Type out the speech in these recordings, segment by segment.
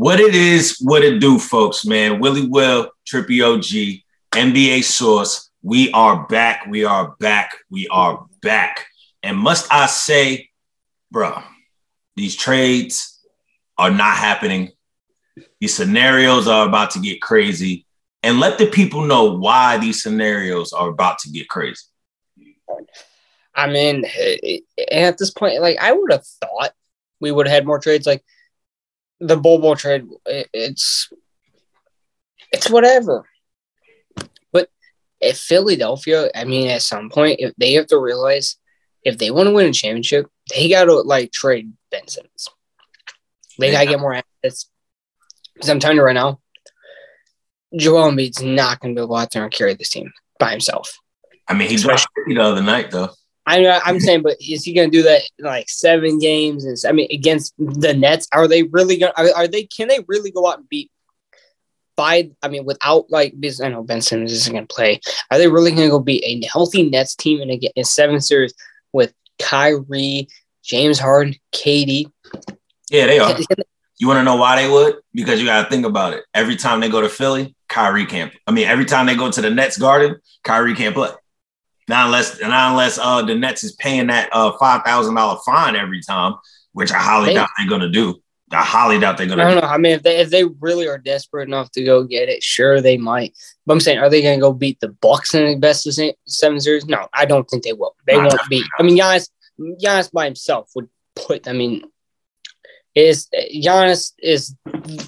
What it is, what it do, folks, man. Willy Will, Trippy OG, NBA Source. We are back. We are back. We are back. And must I say, bro, these trades are not happening. These scenarios are about to get crazy. And let the people know why these scenarios are about to get crazy. I mean, eh, eh, at this point, like I would have thought we would have had more trades. Like the Bobo trade, it's it's whatever. But at Philadelphia, I mean, at some point, if they have to realize if they want to win a championship, they got to like trade Ben Simmons. They got to get more assets. Because I'm telling you right now, Joel Embiid's not going to be able to go out there and carry this team by himself. I mean, he dropped the other night, though. I know. I'm saying, but is he going to do that in like seven games? And I mean, against the Nets, are they really going? Are, are they? Can they really go out and beat? By I mean, without like I know Ben Simmons isn't going to play. Are they really going to go beat a healthy Nets team in a, in seven series with Kyrie, James Harden, KD? Yeah, they are. You want to know why they would? Because you got to think about it. Every time they go to Philly, Kyrie can't. I mean, every time they go to the Nets Garden, Kyrie can't play. Not unless, not unless uh, the Nets is paying that uh, five thousand dollar fine every time, which I highly they, doubt they're gonna do. I highly doubt they're gonna. I don't do. know. I mean, if they if they really are desperate enough to go get it, sure they might. But I'm saying, are they gonna go beat the Bucks in the best of seven series? No, I don't think they will. They won't beat. I mean, Giannis, Giannis by himself would put. I mean, is Giannis is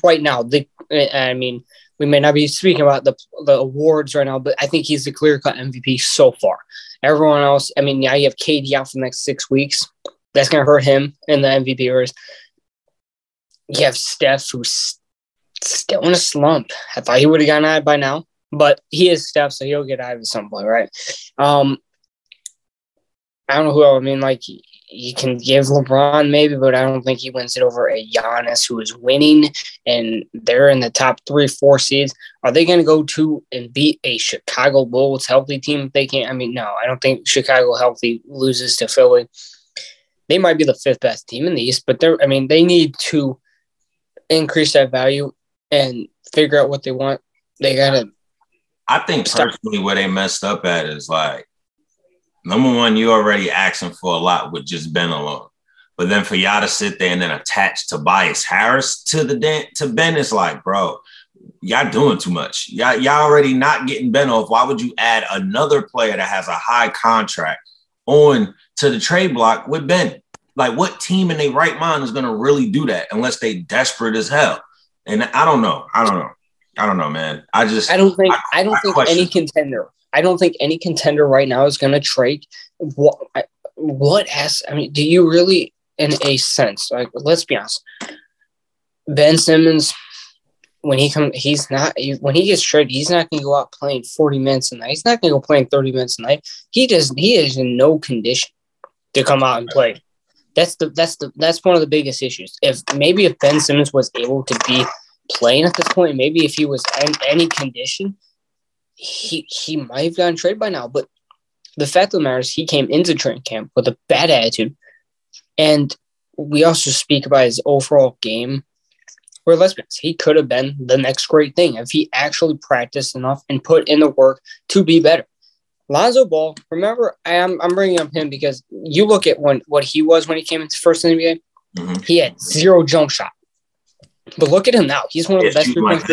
right now the. I mean, we may not be speaking about the the awards right now, but I think he's the clear cut MVP so far. Everyone else, I mean, now you have KD out for the next six weeks. That's going to hurt him in the MVP race. You have Steph, who's still in a slump. I thought he would have gotten out by now, but he is Steph, so he'll get out at some point, right? Um, I don't know who else. I mean, like you can give LeBron maybe, but I don't think he wins it over a Giannis who is winning and they're in the top three, four seeds. Are they going to go to and beat a Chicago Bulls healthy team if they can't? I mean, no, I don't think Chicago healthy loses to Philly. They might be the fifth best team in the East, but they're, I mean, they need to increase that value and figure out what they want. They got to. I think personally, where they messed up at is like, number one, you already asking for a lot with just Ben alone. But then for y'all to sit there and then attach Tobias Harris to the to Ben, it's like, bro, y'all doing too much. Y'all, y'all already not getting Ben off. Why would you add another player that has a high contract on to the trade block with Ben? Like, what team in their right mind is going to really do that unless they desperate as hell? And I don't know. I don't know. I don't know, man. I just I don't think I, I don't I think question. any contender I don't think any contender right now is going to trade. What what has I mean? Do you really, in a sense, like let's be honest, Ben Simmons, when he come, he's not when he gets traded, he's not going to go out playing forty minutes a night. He's not going to go playing thirty minutes a night. He just he is in no condition to come out and play. That's the that's the that's one of the biggest issues. If maybe if Ben Simmons was able to be playing at this point, maybe if he was in any condition, he he might have gotten traded by now. But the fact of the matter is, he came into training camp with a bad attitude, and we also speak about his overall game. Where let's be honest, he could have been the next great thing if he actually practiced enough and put in the work to be better. Lonzo Ball, remember, I'm, I'm bringing up him because you look at when what he was when he came into first NBA. Mm-hmm. He had zero jump shot, but look at him now. He's one of the best like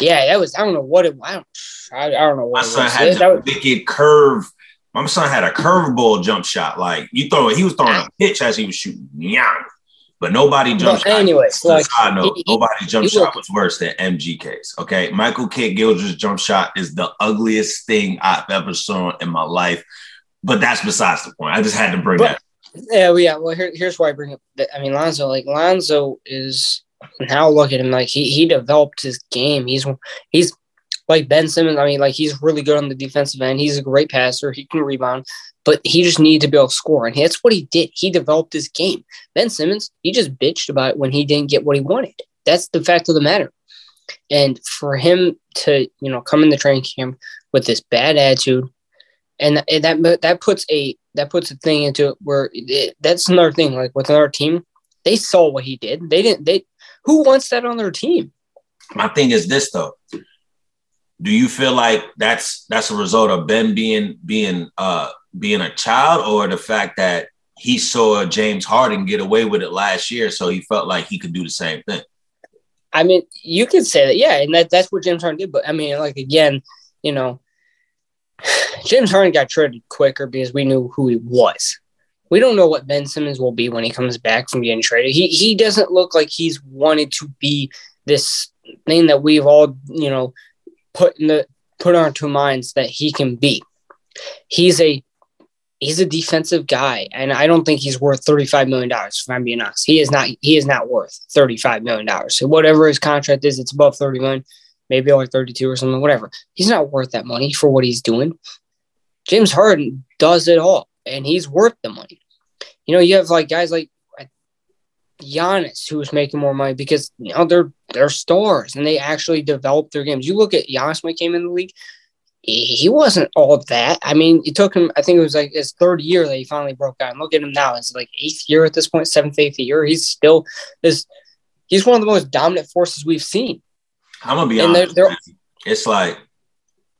yeah, that was I don't know what it. I don't. I, I don't know what. My son had a wicked curve. My son had a curveball jump shot. Like you throw it, he was throwing a pitch as he was shooting. Yeah. But nobody jump but anyway, like, I know nobody jump shot was worse than MKG's. Okay, Michael Kidd Gilchrist's jump shot is the ugliest thing I've ever seen in my life. But that's besides the point. I just had to bring but, that. Yeah, well, yeah. Well, here, here's why I bring up. That, I mean, Lonzo. Like Lonzo is now look at him like he he developed his game. He's he's like Ben Simmons. I mean, like he's really good on the defensive end. He's a great passer. He can rebound, but he just needed to be able to score, and that's what he did. He developed his game. Ben Simmons, he just bitched about when he didn't get what he wanted. That's the fact of the matter. And for him to you know come in the training camp with this bad attitude, and, and that that puts a that puts a thing into it where it, that's another thing. Like with another team, they saw what he did. They didn't. They Who wants that on their team? My thing is this though. Do you feel like that's that's a result of Ben being being uh being a child or the fact that he saw James Harden get away with it last year, so he felt like he could do the same thing? I mean, you could say that, yeah, and that, that's what James Harden did. But I mean, like again, you know, James Harden got traded quicker because we knew who he was. We don't know what Ben Simmons will be when he comes back from getting traded. He he doesn't look like he's wanted to be this thing that we've all, you know, put in the put our two minds that he can be. He's a he's a defensive guy, and I don't think he's worth thirty-five million dollars. If I'm being honest, he is not. He is not worth thirty-five million dollars. So whatever his contract is, it's above thirty million, maybe only thirty-two or something. Whatever. He's not worth that money for what he's doing. James Harden does it all, and he's worth the money. You know, you have like guys like Giannis who's making more money because you know they're they're stars and they actually develop their games. You look at Giannis when he came in the league, he wasn't all that. I mean, it took him, I think it was like his third year that he finally broke out. And look at him now. It's like eighth year at this point, seventh, eighth year. He's still this, he's one of the most dominant forces we've seen. I'm to be and honest. They're, they're, it's like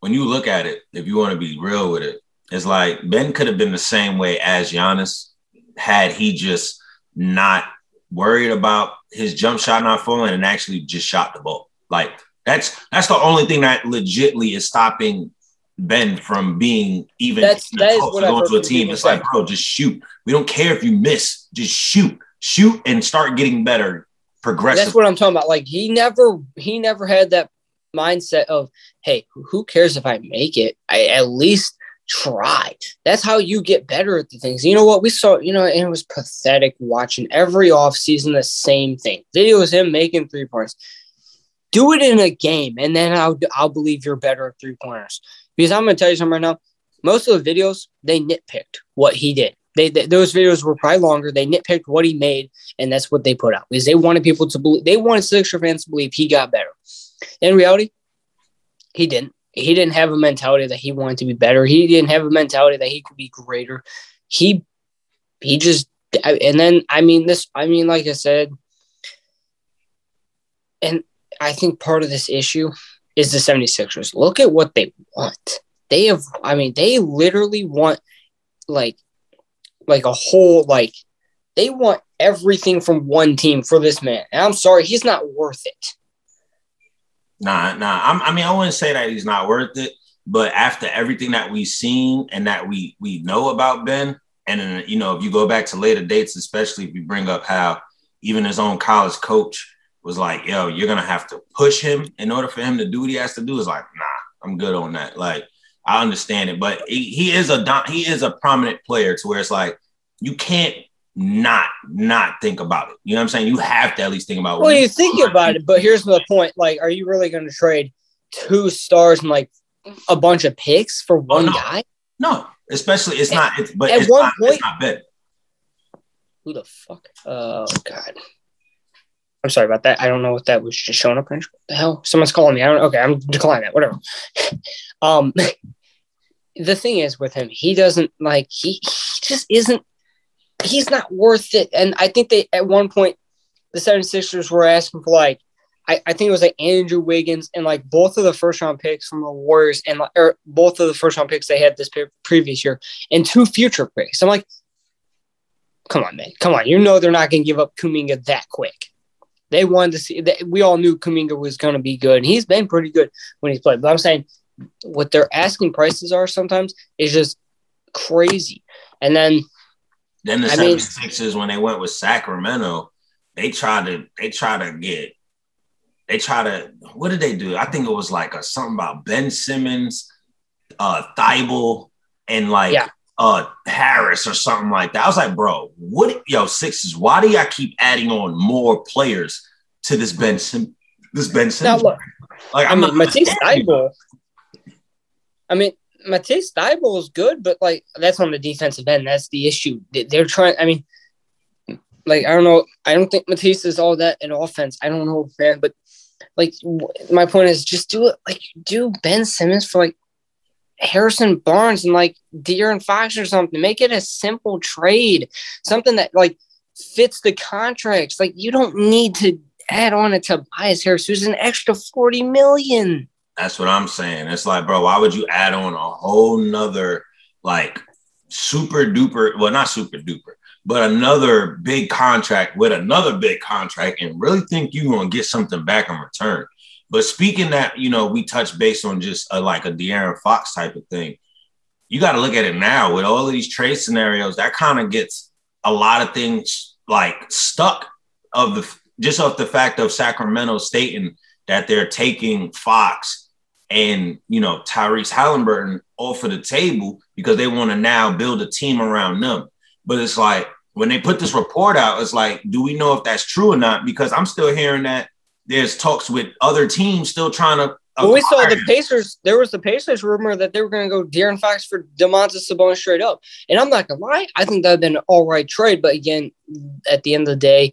when you look at it, if you want to be real with it, it's like Ben could have been the same way as Giannis had he just not worried about his jump shot not falling and actually just shot the ball. Like that's that's the only thing that legitly is stopping Ben from being even that's that is what going to a team. It's like, bro, just shoot. We don't care if you miss, just shoot, shoot, and start getting better progressively. That's what I'm talking about. Like he never, he never had that mindset of, hey, who cares if I make it? I at least try. That's how you get better at the things. You know what? We saw, you know, it was pathetic watching every offseason the same thing. Videos him making three points. Do it in a game, and then I'll I'll believe you're better at three pointers. Because I'm going to tell you something right now. Most of the videos, they nitpicked what he did. They, they, those videos were probably longer. They nitpicked what he made, and that's what they put out because they wanted people to believe. They wanted Sixer fans to believe he got better. In reality, he didn't. He didn't have a mentality that he wanted to be better. He didn't have a mentality that he could be greater. He he just and then I mean this. I mean, like I said, and I think part of this issue is the 76ers. Look at what they want. They have, I mean, they literally want like, like a whole, like, they want everything from one team for this man. And I'm sorry, he's not worth it. Nah, nah. I'm, I mean, I wouldn't say that he's not worth it, but after everything that we've seen and that we we know about Ben, and then you know, if you go back to later dates, especially if you bring up how even his own college coach was like, yo, you're gonna have to push him in order for him to do what he has to do. Is like, nah, I'm good on that. Like, I understand it, but he, he is a he is a prominent player to where it's like you can't not not think about it. You know what I'm saying? You have to at least think about. Well, you think about it, but here's the point: like, are you really going to trade two stars and like a bunch of picks for one oh, no. guy? No, especially it's at, not. It's but at it's one not, point, it's not bad. Who the fuck? Oh God. I'm sorry about that. I don't know what that was just showing up. What the hell? Someone's calling me. I don't. Okay, I'm declining that. Whatever. um, the thing is with him, he doesn't like. He, he just isn't. He's not worth it. And I think they at one point, the 76ers were asking for like, I, I think it was like Andrew Wiggins and like both of the first round picks from the Warriors and or both of the first round picks they had this previous year and two future picks. I'm like, come on, man, come on. You know they're not going to give up Kuminga that quick. They wanted to see that we all knew Kuminga was going to be good. And he's been pretty good when he's played. But I'm saying what their asking prices are sometimes is just crazy. And then then the 76ers, when they went with Sacramento, they tried to they tried to get they try to what did they do? I think it was like a, something about Ben Simmons, uh Thybulle, and like yeah uh Harris or something like that. I was like, bro, what yo, Sixes, why do y'all keep adding on more players to this Ben Sim- this Ben Simmons? Now, look, like I'm I mean, Matisse Thybulle. I mean, Matisse Thybulle is good, but like that's on the defensive end. That's the issue. They're trying. I mean, like I don't know. I don't think Matisse is all that in offense. I don't know, man. But like, my point is, just do it. Like, do Ben Simmons for like Harrison Barnes and like De'Aaron Fox or something. Make it a simple trade, something that like fits the contracts. Like you don't need to add on to Tobias Harris, who's an extra 40 million. That's what I'm saying. It's like, bro, why would you add on a whole nother like super duper, well, not super duper, but another big contract with another big contract and really think you're gonna get something back in return. But speaking that, you know, we touch based on just a, like a De'Aaron Fox type of thing. You got to look at it now with all of these trade scenarios. That kind of gets a lot of things like stuck of the just off the fact of Sacramento stating that they're taking Fox and you know Tyrese Halliburton off of the table because they want to now build a team around them. But it's like when they put this report out, it's like, do we know if that's true or not? Because I'm still hearing that there's talks with other teams still trying to. Well, we saw the Pacers. There was the Pacers rumor that they were going to go De'Aaron Fox for Domantas Sabonis straight up, and I'm not gonna lie. I think that'd been an all right trade, but again, at the end of the day,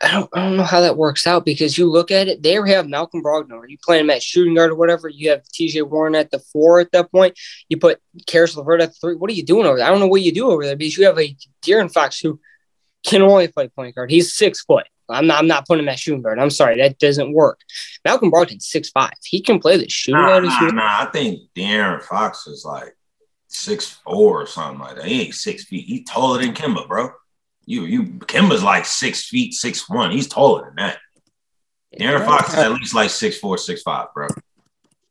I don't, I don't know how that works out because you look at it, they have Malcolm Brogdon. Are you playing him at shooting guard or whatever? You have TJ Warren at the four at that point. You put Caris LeVert at the three. What are you doing over there? I don't know what you do over there because you have a De'Aaron Fox who can only play point guard. He's six foot. I'm not, I'm not putting him at shooting guard. I'm sorry, that doesn't work. Malcolm Brogdon's six five. He can play the shooting nah, guard. Nah, nah, I think De'Aaron Fox is like six four or something like that. He ain't six feet. He's taller than Kemba, bro. You you Kemba's like six feet, six one. He's taller than that. De'Aaron Fox is at least like six four, six five, bro.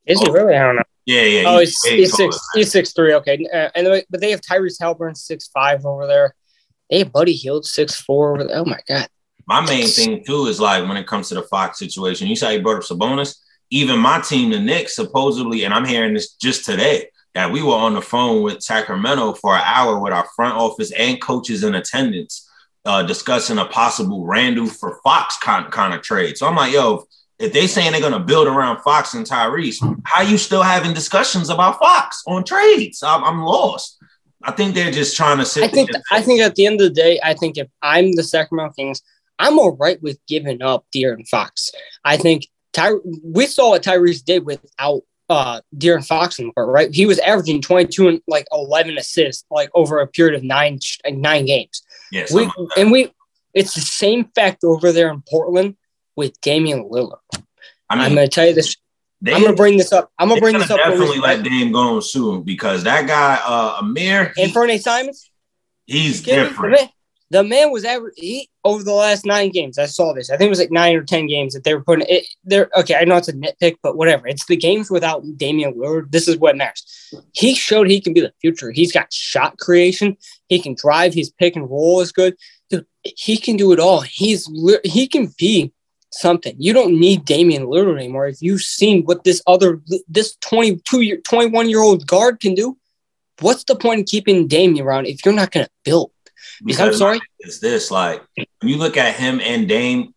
Is he really? I don't know. Yeah, yeah. Oh, he's, he's six. He's six three. Okay, uh, and but they have Tyrese Halliburton six five over there. They have Buddy Hield six four over there. Oh my god. My main thing too is like when it comes to the Fox situation. You saw you brought up Sabonis. Even my team, the Knicks, supposedly, and I'm hearing this just today that we were on the phone with Sacramento for an hour with our front office and coaches in attendance uh, discussing a possible Randle for Fox kind, kind of trade. So I'm like, yo, if they saying they're gonna build around Fox and Tyrese, how you still having discussions about Fox on trades? I'm, I'm lost. I think they're just trying to sit. I think I think at the end of the day, I think if I'm the Sacramento Kings, I'm all right with giving up De'Aaron Fox. I think Ty- we saw what Tyrese did without uh De'Aaron Fox in the court, right? He was averaging 22 and like 11 assists like over a period of nine nine games. Yes, we, and we it's the same fact over there in Portland with Damian Lillard. I mean, I'm going to tell you this. They, I'm going to bring this up. I'm going to bring this up. Definitely let Dame go soon because that guy uh Amir and Fernie Simons. He's different. The man was ever he over the last nine games. I saw this. I think it was like nine or ten games that they were putting it. They're okay. I know it's a nitpick, but whatever. It's the games without Damian Lillard. This is what matters. He showed he can be the future. He's got shot creation. He can drive. His pick and roll is good. Dude, he can do it all. He's he can be something. You don't need Damian Lillard anymore. If you've seen what this other this 22 year 21 year old guard can do, what's the point in keeping Damian around if you're not going to build? Because I'm sorry. It's this like when you look at him and Dame,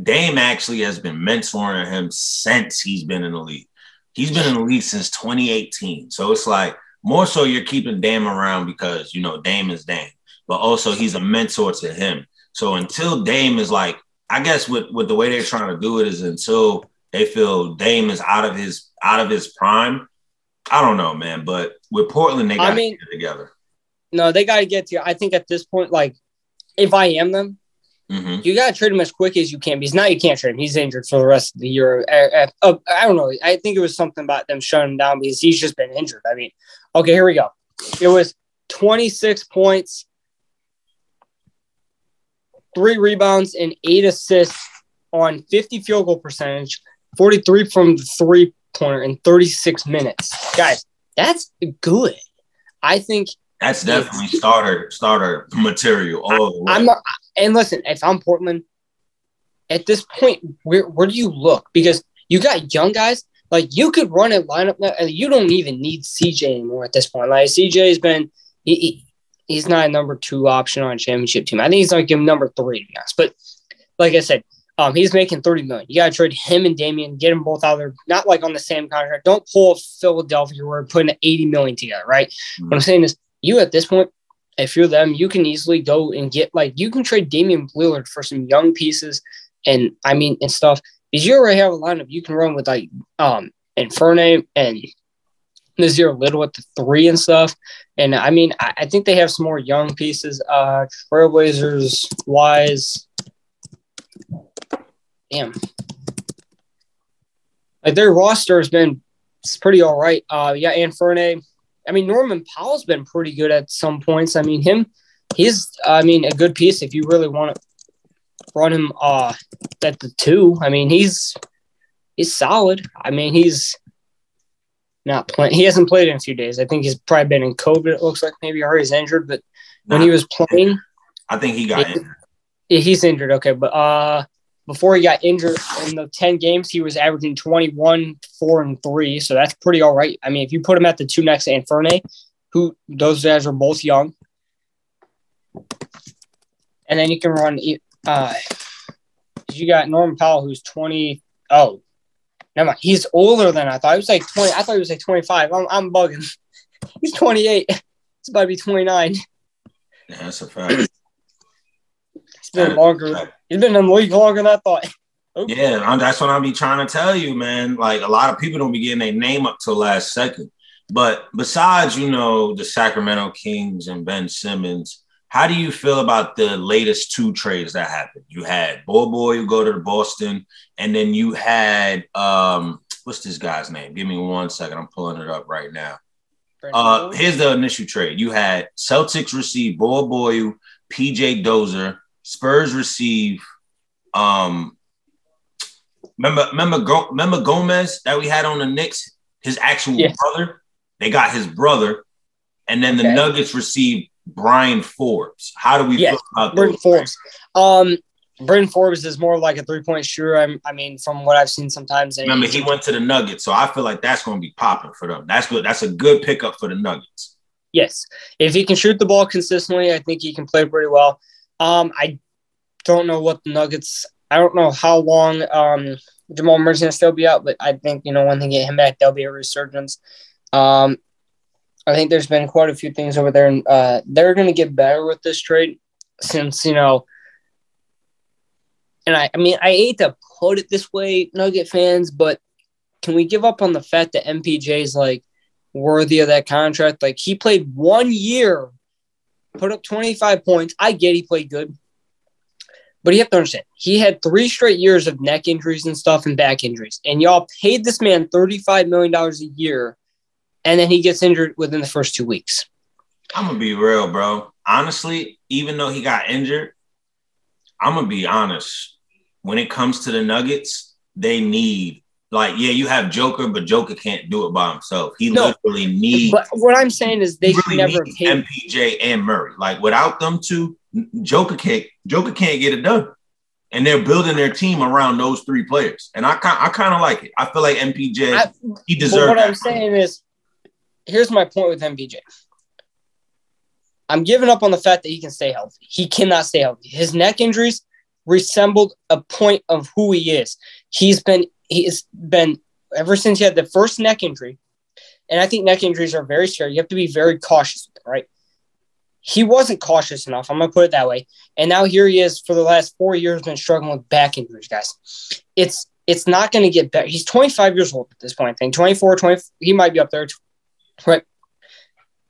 Dame actually has been mentoring him since he's been in the league. He's been in the league since 2018. So it's like more so you're keeping Dame around because you know Dame is Dame, but also he's a mentor to him. So until Dame is like, I guess with, with the way they're trying to do it is until they feel Dame is out of his out of his prime. I don't know, man. But with Portland, they got I mean, to get together. No, they got to get to. I think at this point, like, if I am them, mm-hmm. you got to trade him as quick as you can because now you can't trade him. He's injured for the rest of the year. I, I, I don't know. I think it was something about them shutting him down because he's just been injured. I mean, okay, here we go. It was 26 points, three rebounds, and eight assists on 50 field goal percentage, 43 from the three pointer in 36 minutes. Guys, that's good. I think that's definitely starter starter material. Oh, I'm not, and listen, if I'm Portland, at this point, where where do you look? Because you got young guys. Like you could run a lineup. You don't even need CJ anymore at this point. Like CJ has been, he, he, he's not a number two option on a championship team. I think he's like a number three to be honest. But like I said, um, he's making 30 million. You got to trade him and Damian, get them both out there, not like on the same contract. Don't pull Philadelphia where we're putting 80 million together, right? Mm-hmm. What I'm saying is you at this point, if you're them, you can easily go and get like you can trade Damian Lillard for some young pieces and I mean and stuff. Because you already have a lineup you can run with like um Anfernee and Nassir Little at the three and stuff. And I mean, I, I think they have some more young pieces. Uh, Trailblazers wise, damn, like their roster has been it's pretty all right. Uh, yeah, Anfernee. I mean, Norman Powell's been pretty good at some points. I mean, him, he's, I mean, a good piece if you really want to run him uh at the two. I mean, he's he's solid. I mean, he's not playing. He hasn't played in a few days. I think he's probably been in COVID. It looks like maybe or he's injured. But when he was playing, I think he got injured. He's injured. Okay, but uh, before he got injured in the ten games, he was averaging twenty one, four, and three. So that's pretty all right. I mean, if you put him at the two next to Anfernee, who those guys are both young, and then you can run. Uh, you got Norman Powell, who's twenty. Oh, Never mind. He's older than I thought. He was like 20. I thought he was like 25. I'm, I'm bugging. He's 28. He's about to be 29. Yeah, that's a fact. It's been longer. He's been in the league longer than I thought. Okay. Yeah, that's what I'll be trying to tell you, man. Like a lot of people don't be getting their name up till last second. But besides, you know, the Sacramento Kings and Ben Simmons, how do you feel about the latest two trades that happened? You had Bol Bol go to Boston, and then you had um, what's this guy's name? Give me one second. I'm pulling it up right now. Uh, here's the initial trade. You had Celtics receive Bol Bol, PJ Dozier, Spurs receive um remember remember remember Gomez that we had on the Knicks, his actual yes. brother. They got his brother, and then the okay. Nuggets received Bryn Forbes. How do we yes, feel about Bryn Forbes? Um, Bryn Forbes is more like a three point shooter. I, I mean, from what I've seen sometimes. Remember, he went to the Nuggets, so I feel like that's going to be popping for them. That's good. That's a good pickup for the Nuggets. Yes, if he can shoot the ball consistently, I think he can play pretty well. Um, I don't know what the Nuggets. I don't know how long um, Jamal Murray's to still be out, but I think you know when they get him back, there'll be a resurgence. Um, I think there's been quite a few things over there, and uh, they're to get better with this trade since, you know, and I, I mean, I hate to put it this way, Nugget fans, but can we give up on the fact that MPJ is like worthy of that contract? Like he played one year, put up 25 points. I get he played good, but you have to understand he had three straight years of neck injuries and stuff and back injuries, and y'all paid this man $35 million a year and then he gets injured within the first two weeks. I'm gonna be real, bro. Honestly, even though he got injured, I'm gonna be honest. When it comes to the Nuggets, they need like yeah, you have Joker, but Joker can't do it by himself. He no, literally needs. But what I'm saying is they really never paid MPJ and Murray. Like without them two, Joker can't Joker can't get it done. And they're building their team around those three players, and I kind I kind of like it. I feel like MPJ I, he deserves. What I'm saying is here's my point with MPJ. I'm giving up on the fact that he can stay healthy. He cannot stay healthy. His neck injuries resembled a point of who he is. He's been he's been ever since he had the first neck injury, and I think neck injuries are very scary. You have to be very cautious right? He wasn't cautious enough. I'm gonna put it that way. And now here he is for the last four years, been struggling with back injuries, guys. It's it's not to get better. He's 25 years old at this point. I think 24, 20. He might be up there. But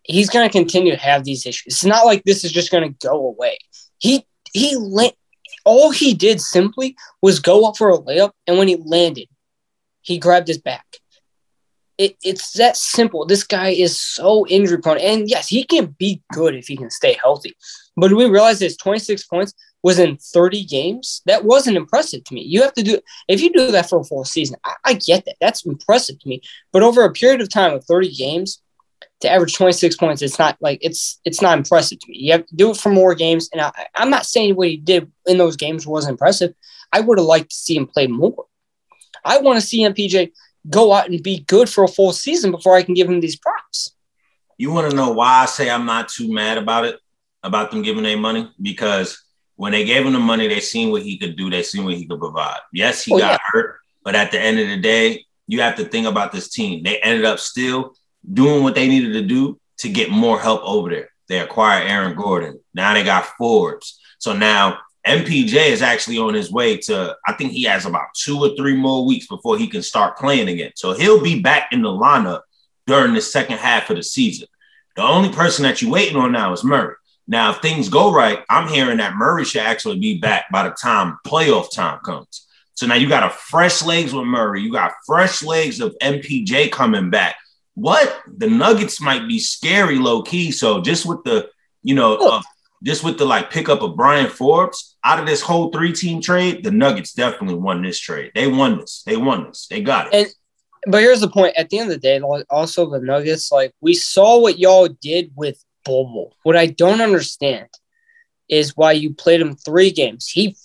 he's to continue to have these issues. It's not like this is just to go away. He he all he did simply was go up for a layup, and when he landed, he grabbed his back. It, it's that simple. This guy is so injury prone, and yes, he can be good if he can stay healthy. But we realize his 26 points was in 30 games. That wasn't impressive to me. You have to do if you do that for a full season. I, I get that. That's impressive to me. But over a period of time of 30 games, to average 26 points, it's not like it's it's not impressive to me. You have to do it for more games. And I, I'm not saying what he did in those games was impressive. I would have liked to see him play more. I want to see MPJ go out and be good for a full season before I can give him these props. You want to know why I say I'm not too mad about it, about them giving their money? Because when they gave him the money, they seen what he could do. They seen what he could provide. Yes, he oh, got yeah. hurt, but at the end of the day, you have to think about this team. They ended up still doing what they needed to do to get more help over there. They acquired Aaron Gordon. Now they got Forbes. So now MPJ is actually on his way to, I think he has about two or three more weeks before he can start playing again. So he'll be back in the lineup during the second half of the season. The only person that you're waiting on now is Murray. Now, if things go right, I'm hearing that Murray should actually be back by the time playoff time comes. So now you got a fresh legs with Murray. You got fresh legs of MPJ coming back. What the Nuggets might be scary low key. So just with the, you know, uh, just with the like pickup of Bryn Forbes out of this whole three team trade, the Nuggets definitely won this trade. They won this. They won this. They got it. And but here's the point. At the end of the day, also the Nuggets, like we saw what y'all did with Bobo. What I don't understand is why you played him three games. He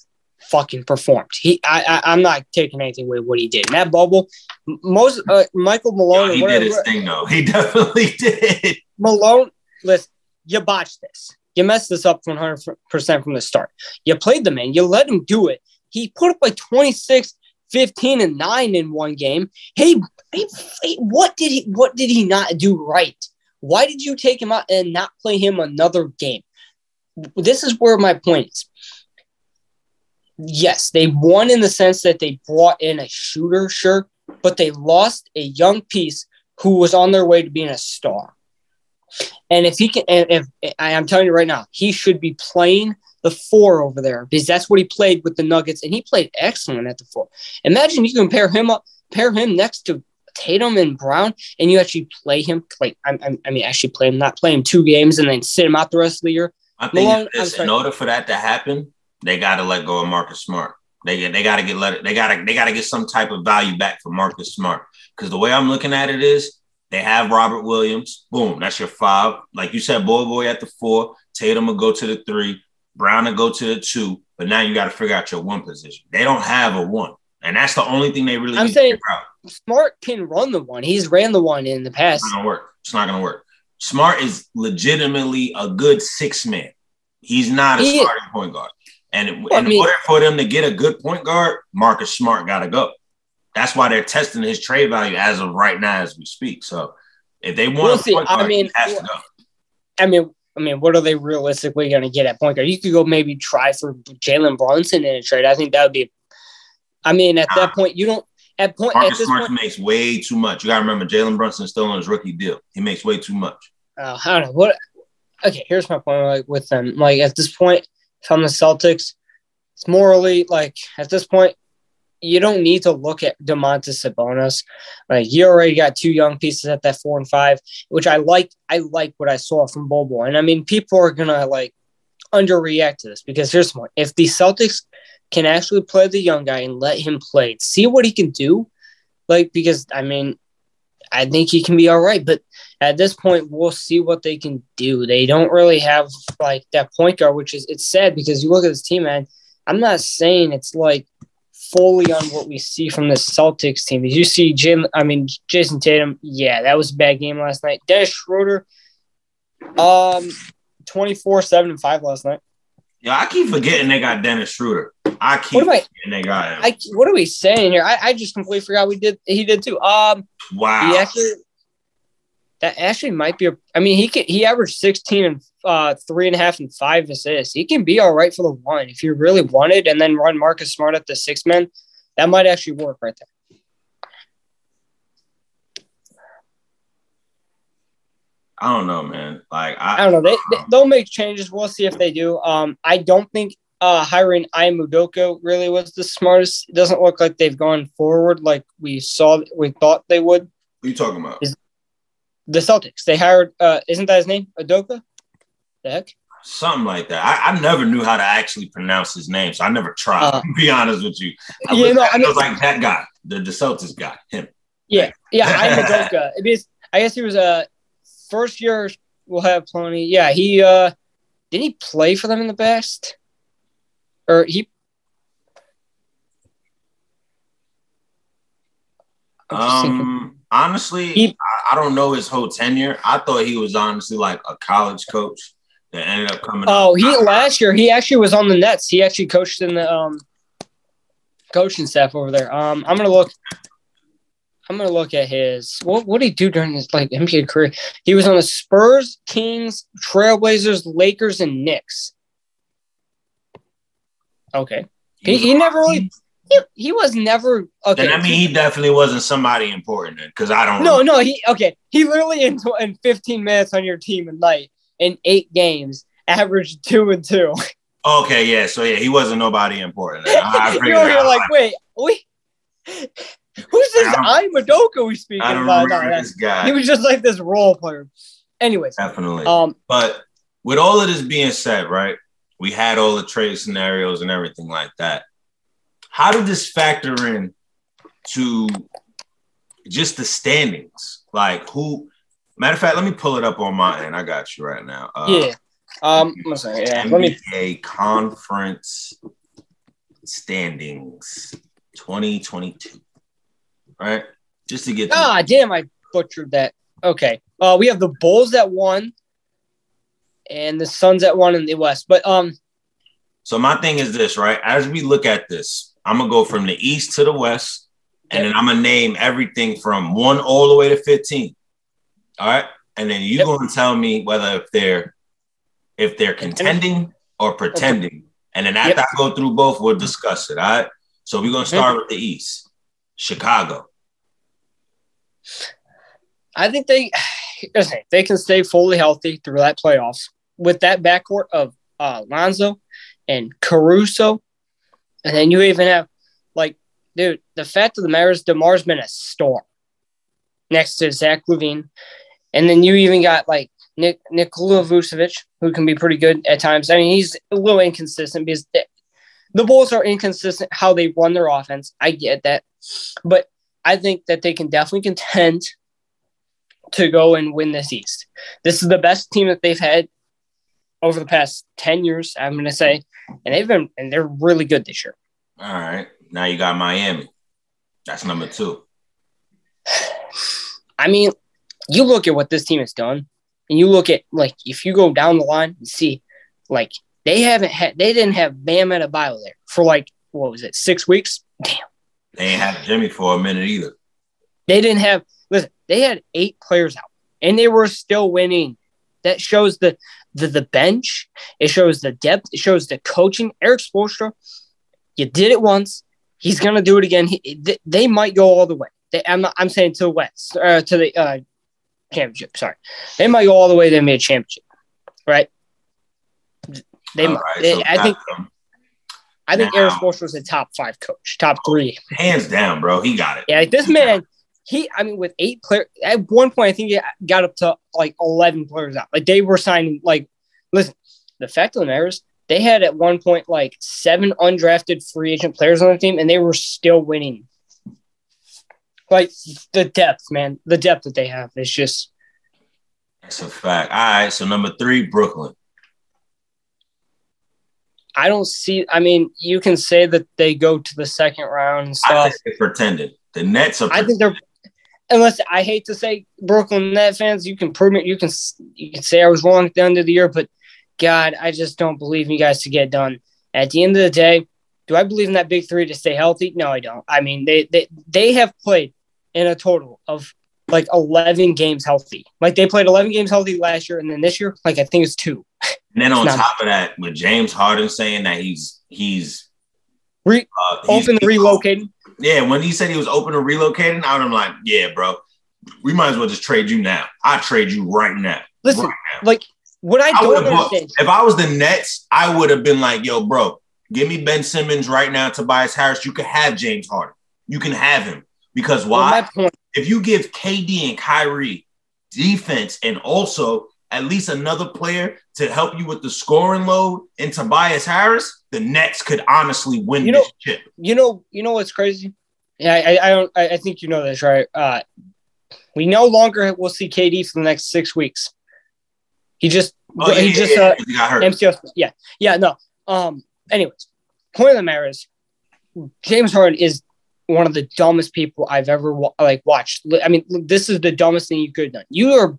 fucking performed. He, I, I am not taking anything away what he did. In that bubble, most uh, Michael Malone. Yo, he whatever, did his thing though. He definitely did. Malone, listen, you botched this. You messed this up 100 percent from the start. You played the man. You let him do it. He put up like 26 15 and 9 in one game. Hey, hey, hey, what did he what did he not do right? Why did you take him out and not play him another game? This is where my point is. Yes, they won in the sense that they brought in a shooter, sure, but they lost a young piece who was on their way to being a star. And if he can, if, if I'm telling you right now, he should be playing the four over there because that's what he played with the Nuggets, and he played excellent at the four. Imagine you compare him up, pair him next to Tatum and Brown, and you actually play him like I, I mean, actually play him, not play him two games and then sit him out the rest of the year. I think Malone, in order for that to happen, they got to let go of Marcus Smart. They they got to get let it. They got to they got to get some type of value back for Marcus Smart because the way I'm looking at it is they have Robert Williams. Boom, that's your five. Like you said, Bol Bol at the four. Tatum will go to the three. Brown to go to the two, but now you got to figure out your one position. They don't have a one, and that's the only thing they really. I'm saying Smart can run the one. He's ran the one in the past. It's not gonna work. It's not gonna work. Smart is legitimately a good six man. He's not a he starting is. point guard. And well, in I mean, order for them to get a good point guard, Marcus Smart got to go. That's why they're testing his trade value as of right now as we speak. So if they want we'll a point guard, I mean, I mean, I mean, what are they realistically going to get at point guard? You could go maybe try for Jalen Brunson in a trade. I think that would be. I mean, at nah. that point, you don't. At point, Marcus at this Smart point, makes way too much. You got to remember, Jalen Brunson is still on his rookie deal. He makes way too much. Uh, I don't know what. Okay, here's my point. Like with them, like at this point, if I'm the Celtics, it's morally like at this point, you don't need to look at Domantas Sabonis. Like you already got two young pieces at that four and five, which I like. I like what I saw from Bobo, and I mean, people are gonna like underreact to this because here's one: if the Celtics can actually play the young guy and let him play, see what he can do, like because I mean, I think he can be all right, but at this point, we'll see what they can do. They don't really have like that point guard, which is it's sad because you look at this team, man. I'm not saying it's like fully on what we see from the Celtics team. Did you see Jim? I mean, Jayson Tatum. Yeah, that was a bad game last night. Dennis Schroeder, um, 24, 7, and 5 last night. Yeah, I keep forgetting they got Dennis Schroeder. I keep what they got. I, what are we saying here? I, I just completely forgot we did. He did too. Um, wow. He actually, that actually might be a. I mean, he can. He averaged sixteen and uh, three and a half and five assists. He can be all right for the one if you really wanted, and then run Marcus Smart at the six man. That might actually work right there. I don't know, man. Like I, I don't know. They, they they'll make changes. We'll see if they do. Um, I don't think uh hiring Ime really was the smartest. It doesn't look like they've gone forward like we saw we thought they would. What are you talking about? Is the Celtics. They hired uh isn't that his name? Udoka? The heck? Something like that. I, I, never knew how to actually pronounce his name, so I never tried. Uh, to be honest with you, I was, no, I, mean, was like that guy, the the Celtics guy, him. Yeah, yeah, I'm Udoka. It is. I guess he was a first year. We'll have plenty. Yeah, he uh did he play for them in the past, or he? Um, honestly, he, I, I, don't know his whole tenure. I thought he was honestly like a college coach that ended up coming. Oh, he last year he actually was on the Nets. He actually coached in the um coaching staff over there. Um, I'm gonna look. I'm gonna look at his what what did he do during his like NBA career? He was on the Spurs, Kings, Trailblazers, Lakers, and Knicks. Okay, he, he never really He, he was never okay. Then I mean, he definitely wasn't somebody important because I don't. Know. No, remember. no, he okay. He literally in in 15 minutes on your team a night in eight games averaged two and two. Okay, yeah. So yeah, he wasn't nobody important. I, I You're like, wait, wait. Who's this I Madoka we speaking I don't about? No, this guy. He was just like this role player. Anyways, definitely. Um, but with all of this being said, right? We had all the trade scenarios and everything like that. How did this factor in to just the standings? Like who? Matter of fact, let me pull it up on my end. I got you right now. Uh, yeah. Um. Say, yeah. NBA let me. Conference standings 2022 right? Just to get. Ah, damn! I butchered that. Okay. Uh, we have the Bulls that won, and the Suns at one in the West. But um. So my thing is this, right? As we look at this, I'm gonna go from the East to the West, and yep. then I'm gonna name everything from one all the way to 15. All right, and then you're yep. gonna tell me whether if they're if they're contending or pretending. Okay. And then after yep. I go through both, we'll discuss it. All right. So we're gonna start with the East. Chicago. I think they they can stay fully healthy through that playoffs with that backcourt of uh, Lonzo and Caruso, and then you even have like, dude, the fact of the matter is DeMar's been a storm next to Zach LaVine, and then you even got like Nick Nikola Vucevic, who can be pretty good at times. I mean, he's a little inconsistent because the, the Bulls are inconsistent how they run their offense. I get that, but I think that they can definitely contend to go and win this East. This is the best team that they've had over the past 10 years, I'm going to say. And they've been, and they're really good this year. All right. Now you got Miami. That's number two. I mean, you look at what this team has done, and you look at, like, if you go down the line and see, like, they haven't had, they didn't have Bam Adebayo there for, like, what was it, six weeks? Damn. They ain't had Jimmy for a minute either. They didn't have listen, they had eight players out and they were still winning. That shows the the, the bench, it shows the depth, it shows the coaching. Erik Spoelstra, you did it once, he's gonna do it again. He, they, they, might go all the way. They, I'm not, I'm saying to the West, uh, to the uh, championship. Sorry, they might go all the way to the championship, right? They, right, they so I think. Them. I think now, Erik Spoelstra was a top five coach, top three. Hands down, bro. He got it. Yeah, like this man, he, I mean, with eight players, at one point, I think he got up to like 11 players out. Like they were signing, like, listen, the fact of the matter is, they had at one point like seven undrafted free agent players on the team, and they were still winning. Like the depth, man, the depth that they have is just. That's a fact. All right, so number three, Brooklyn. I don't see. I mean, you can say that they go to the second round and stuff. I think they pretended. The Nets are. I think they're. Unless I hate to say Brooklyn Net fans, you can prove it. You can you can say I was wrong at the end of the year, but God, I just don't believe in you guys to get done. At the end of the day, do I believe in that big three to stay healthy? No, I don't. I mean, they they they have played in a total of like 11 games healthy. Like they played 11 games healthy last year, and then this year, like I think it's two. And then on top of that, with James Harden saying that he's he's Re- uh, open relocating. Yeah, when he said he was open to relocating, I was like, yeah, bro, we might as well just trade you now. I trade you right now. Listen, right now. like what I, I don't understand. If I was the Nets, I would have been like, yo, bro, give me Ben Simmons right now, Tobias Harris. You can have James Harden. You can have him because why? Well, if you give KD and Kyrie defense and also at least another player to help you with the scoring load in Tobias Harris, the Nets could honestly win you know, this chip. You know, you know what's crazy? Yeah, I, I don't. I, think you know this, right? Uh, we no longer will see KD for the next six weeks. He just, oh, yeah, he yeah, just, yeah, uh, he got hurt. MCL, yeah, yeah, no. Um. Anyways, point of the matter is, James Harden is one of the dumbest people I've ever like watched. I mean, this is the dumbest thing you could have done. You are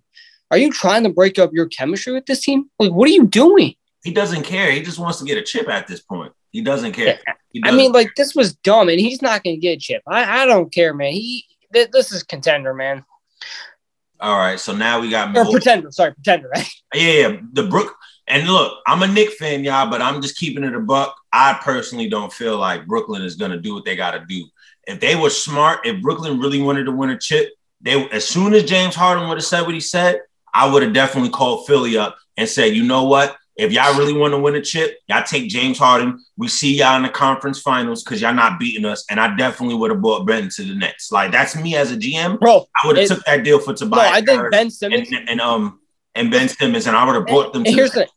are you trying to break up your chemistry with this team? Like, what are you doing? He doesn't care. He just wants to get a chip at this point. He doesn't care. He doesn't I mean, like this was dumb, and he's not going to get a chip. I, I don't care, man. He th- this is contender, man. All right, so now we got or pretender. Sorry, pretender, right? Yeah, yeah. The Brook and look, I'm a Knick fan, y'all, but I'm just keeping it a buck. I personally don't feel like Brooklyn is going to do what they got to do. If they were smart, if Brooklyn really wanted to win a chip, they as soon as James Harden would have said what he said, I would have definitely called Philly up and said, you know what? If y'all really want to win a chip, y'all take James Harden. We see y'all in the conference finals because y'all not beating us. And I definitely would have brought Ben to the Nets. Like that's me as a GM, bro. I would have took that deal for Tobias. No, I think Ben Simmons and, and, um and Ben Simmons, and I would have brought them. And here's the,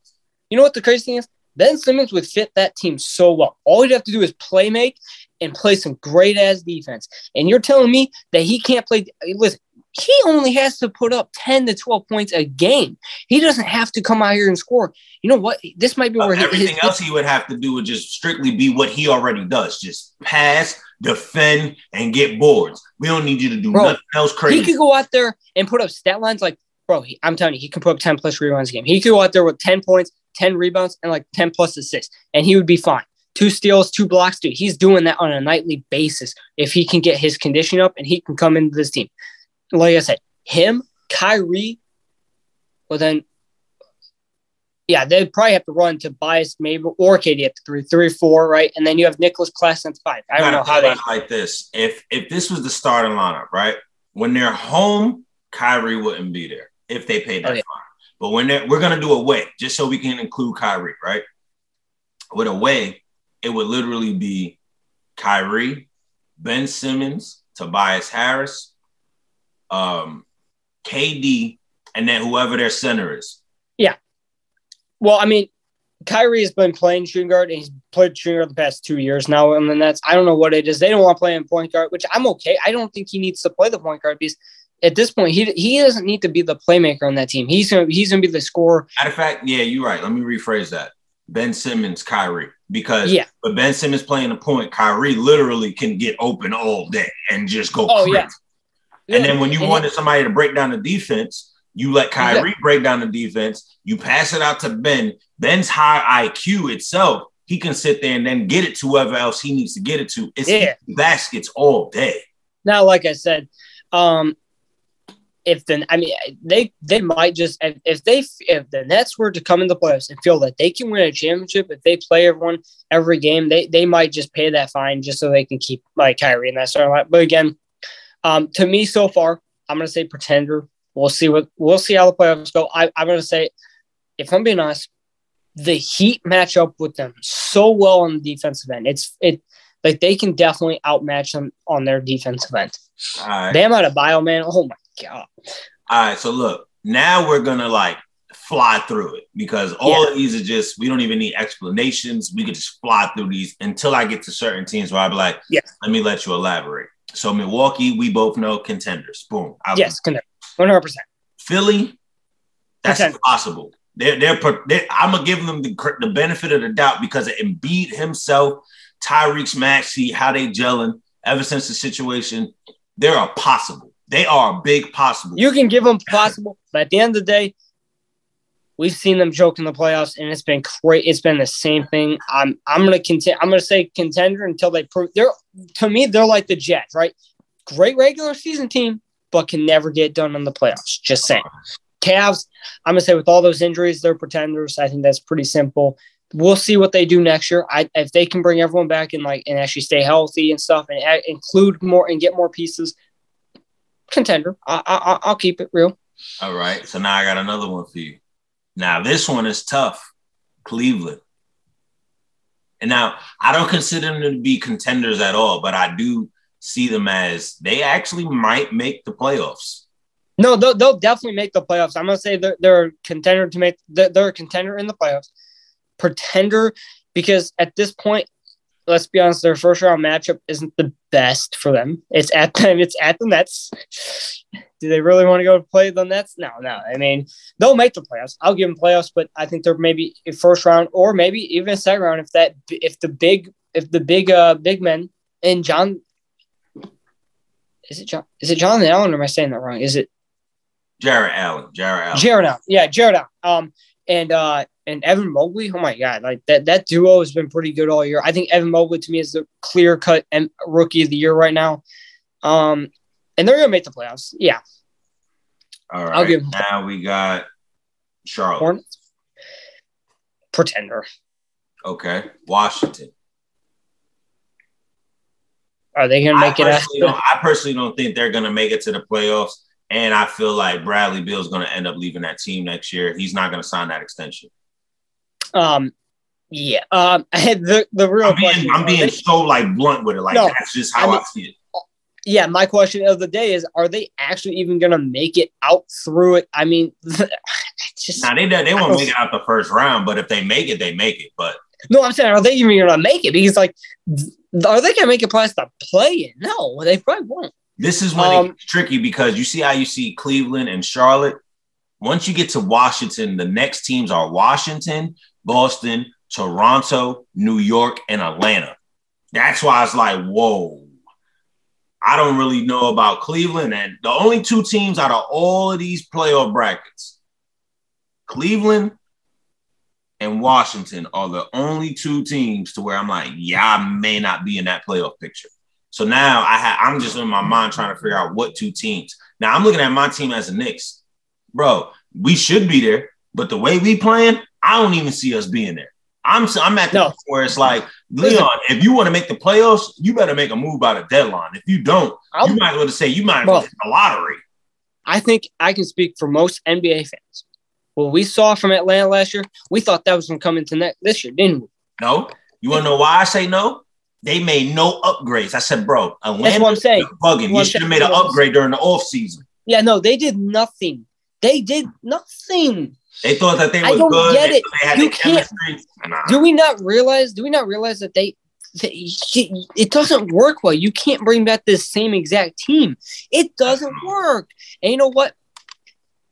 you know what the crazy thing is? Ben Simmons would fit that team so well. All he'd have to do is play make and play some great ass defense. And you're telling me that he can't play. Listen, he only has to put up 10 to 12 points a game. He doesn't have to come out here and score. You know what? This might be where uh, everything else he would have to do would just strictly be what he already does just pass, defend, and get boards. We don't need you to do bro, nothing else crazy. He could go out there and put up stat lines like, bro, he, I'm telling you, he can put up 10 plus rebounds a game. He could go out there with 10 points, 10 rebounds, and like 10 plus assists, and he would be fine. Two steals, two blocks, dude. He's doing that on a nightly basis if he can get his condition up and he can come into this team. Like I said, him, Kyrie, well then, yeah, they'd probably have to run Tobias maybe or KD at the three, three, four, right? And then you have Nicolas Claxton at five. I don't know how they like this. If if this was the starting lineup, right? When they're home, Kyrie wouldn't be there if they paid that oh, fine. But when they're we're gonna do away, just so we can include Kyrie, right? With away, it would literally be Kyrie, Ben Simmons, Tobias Harris, um, KD, and then whoever their center is. Yeah. Well, I mean, Kyrie has been playing shooting guard and he's played shooting guard the past two years now. And then that's, I don't know what it is. They don't want to play in point guard, which I'm okay. I don't think he needs to play the point guard because at this point, he he doesn't need to be the playmaker on that team. He's gonna he's gonna be the scorer. Matter of fact, yeah, you're right. Let me rephrase that. Ben Simmons, Kyrie, because yeah, but Ben Simmons playing the point, Kyrie literally can get open all day and just go. Oh crazy. yeah, and then when you and wanted somebody to break down the defense, you let Kyrie yeah. break down the defense. You pass it out to Ben. Ben's high IQ itself, he can sit there and then get it to whoever else he needs to get it to. It's yeah. baskets all day. Now, like I said, um, if the I mean they they might just if they if the Nets were to come in the playoffs and feel that they can win a championship if they play everyone every game they they might just pay that fine just so they can keep like Kyrie in that starting line. But again, um, to me, so far, I'm going to say pretender. We'll see what we'll see how the playoffs go. I, I'm going to say, if I'm being honest, the Heat match up with them so well on the defensive end. It's it like they can definitely outmatch them on their defensive end. All right. Bam Adebayo, man. Oh my god. All right. So look, now we're gonna like fly through it because all yeah. of these are just we don't even need explanations. We could just fly through these until I get to certain teams where I'd be like, yeah, let me let you elaborate. So Milwaukee, we both know contenders. Boom. Out yes, contenders. One hundred percent. Philly, that's contenders. impossible. They're, they're, they're, I'm gonna give them the, the benefit of the doubt because of Embiid himself, Tyrese Maxey, how they gelling ever since the situation. They're a possible. They are a big possible. You can give them possible, but at the end of the day, We've seen them joke in the playoffs, and it's been great. It's been the same thing. I'm I'm gonna continue. I'm gonna say contender until they prove they're to me they're like the Jets, right? Great regular season team, but can never get done in the playoffs. Just saying. Cavs, I'm gonna say with all those injuries, they're pretenders. I think that's pretty simple. We'll see what they do next year. I, if they can bring everyone back and like and actually stay healthy and stuff and include more and get more pieces, contender. I, I, I'll keep it real. All right. So now I got another one for you. Now, this one is tough. Cleveland. And now I don't consider them to be contenders at all, but I do see them as they actually might make the playoffs. No, they'll, they'll definitely make the playoffs. I'm gonna say they're, they're a contender to make. They're, they're a contender in the playoffs. Pretender because at this point, let's be honest, their first round matchup isn't the best for them. It's at them. It's at the Nets. Do they really want to go play the Nets? No, no. I mean, they'll make the playoffs. I'll give them playoffs, but I think they're maybe a first round or maybe even a second round if that if the big if the big uh big men and John is it John is it Jonathan Allen or am I saying that wrong? Is it Jarrett Allen? Jarrett Allen. Jarrett Allen. Yeah, Jarrett Allen. Um and uh and Evan Mobley, oh my god, like that that duo has been pretty good all year. I think Evan Mobley to me is the clear cut and rookie of the year right now. Um, and they're gonna make the playoffs. Yeah. All right. I'll give now we got Charlotte. Hornets. Pretender. Okay, Washington. Are they going to make I it? Personally I personally don't think they're going to make it to the playoffs, and I feel like Bradley Beal's going to end up leaving that team next year. He's not going to sign that extension. Um, yeah. Um, the the real I'm being, question. I'm being so like blunt with it. Like No, that's just how I I, see it. yeah, my question of the day is: Are they actually even going to make it out through it? I mean, just Now they they won't make it out the first round, but if they make it, they make it. But no. I'm saying, are they even going to make it? Because like, are they going to make it past the play? No, they probably won't. This is when Um, it's tricky because you see how you see Cleveland and Charlotte. Once you get to Washington, the next teams are Washington, Boston, Toronto, New York, and Atlanta. That's why it's like, whoa. I don't really know about Cleveland. And the only two teams out of all of these playoff brackets, Cleveland and Washington are the only two teams to where I'm like, yeah, I may not be in that playoff picture. So now I ha- I'm just in my mind trying to figure out what two teams. Now I'm looking at my team as a Knicks, bro. We should be there, but the way we playing, I don't even see us being there. I'm I'm at the No. point where it's like Leon, if you want to make the playoffs, you better make a move by the deadline. If you don't, I'll- you might as well say you might as well hit the lottery. I think I can speak for most NBA fans. What we saw from Atlanta last year, we thought that was going to come into next this year, didn't we? No, you want to know why I say no? They made no upgrades. I said, bro, That's Atlanta what I'm saying. bugging. what You should have made an upgrade during the offseason. Yeah, no, they did nothing. They did nothing. They thought that they I was don't good. get They it. You the can't- chemistry. Nah. Do we not realize? Do we not realize that they? that It doesn't work well. You can't bring back this same exact team. It doesn't work. And you know what?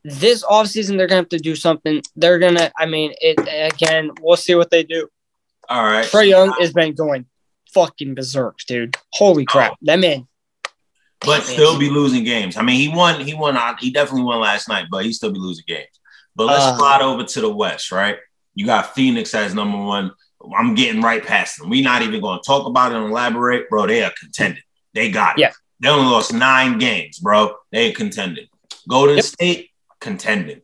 This offseason, they're gonna have to do something. They're gonna. I mean, it again. We'll see what they do. All right. Trae Young has been going fucking berserk, dude. Holy crap, that man. but still be losing games. I mean, he won. He won. uh, He definitely won last night, but he still be losing games. But let's Uh. slide over to the West, right? You got Phoenix as number one. I'm getting right past them. We're not even going to talk about it and elaborate, bro. They are contending. They got it. Yeah. They only lost nine games, bro. They are contended. Golden Yep. State contending.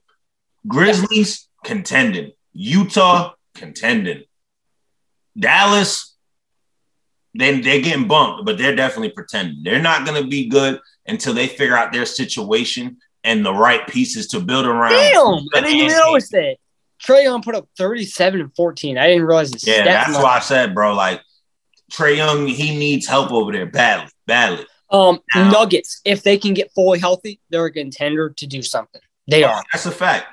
Grizzlies contending. Utah contending. Dallas, then they're getting bumped, but they're definitely pretending. They're not going to be good until they figure out their situation and the right pieces to build around. Damn, I didn't even And- notice that. Trae Young put up 37 and 14. I didn't realize the Yeah, that's line. why I said, bro. Like Trae Young, he needs help over there badly, badly. Um, Now- Nuggets, if they can get fully healthy, they're a contender to do something. They are. That's a fact.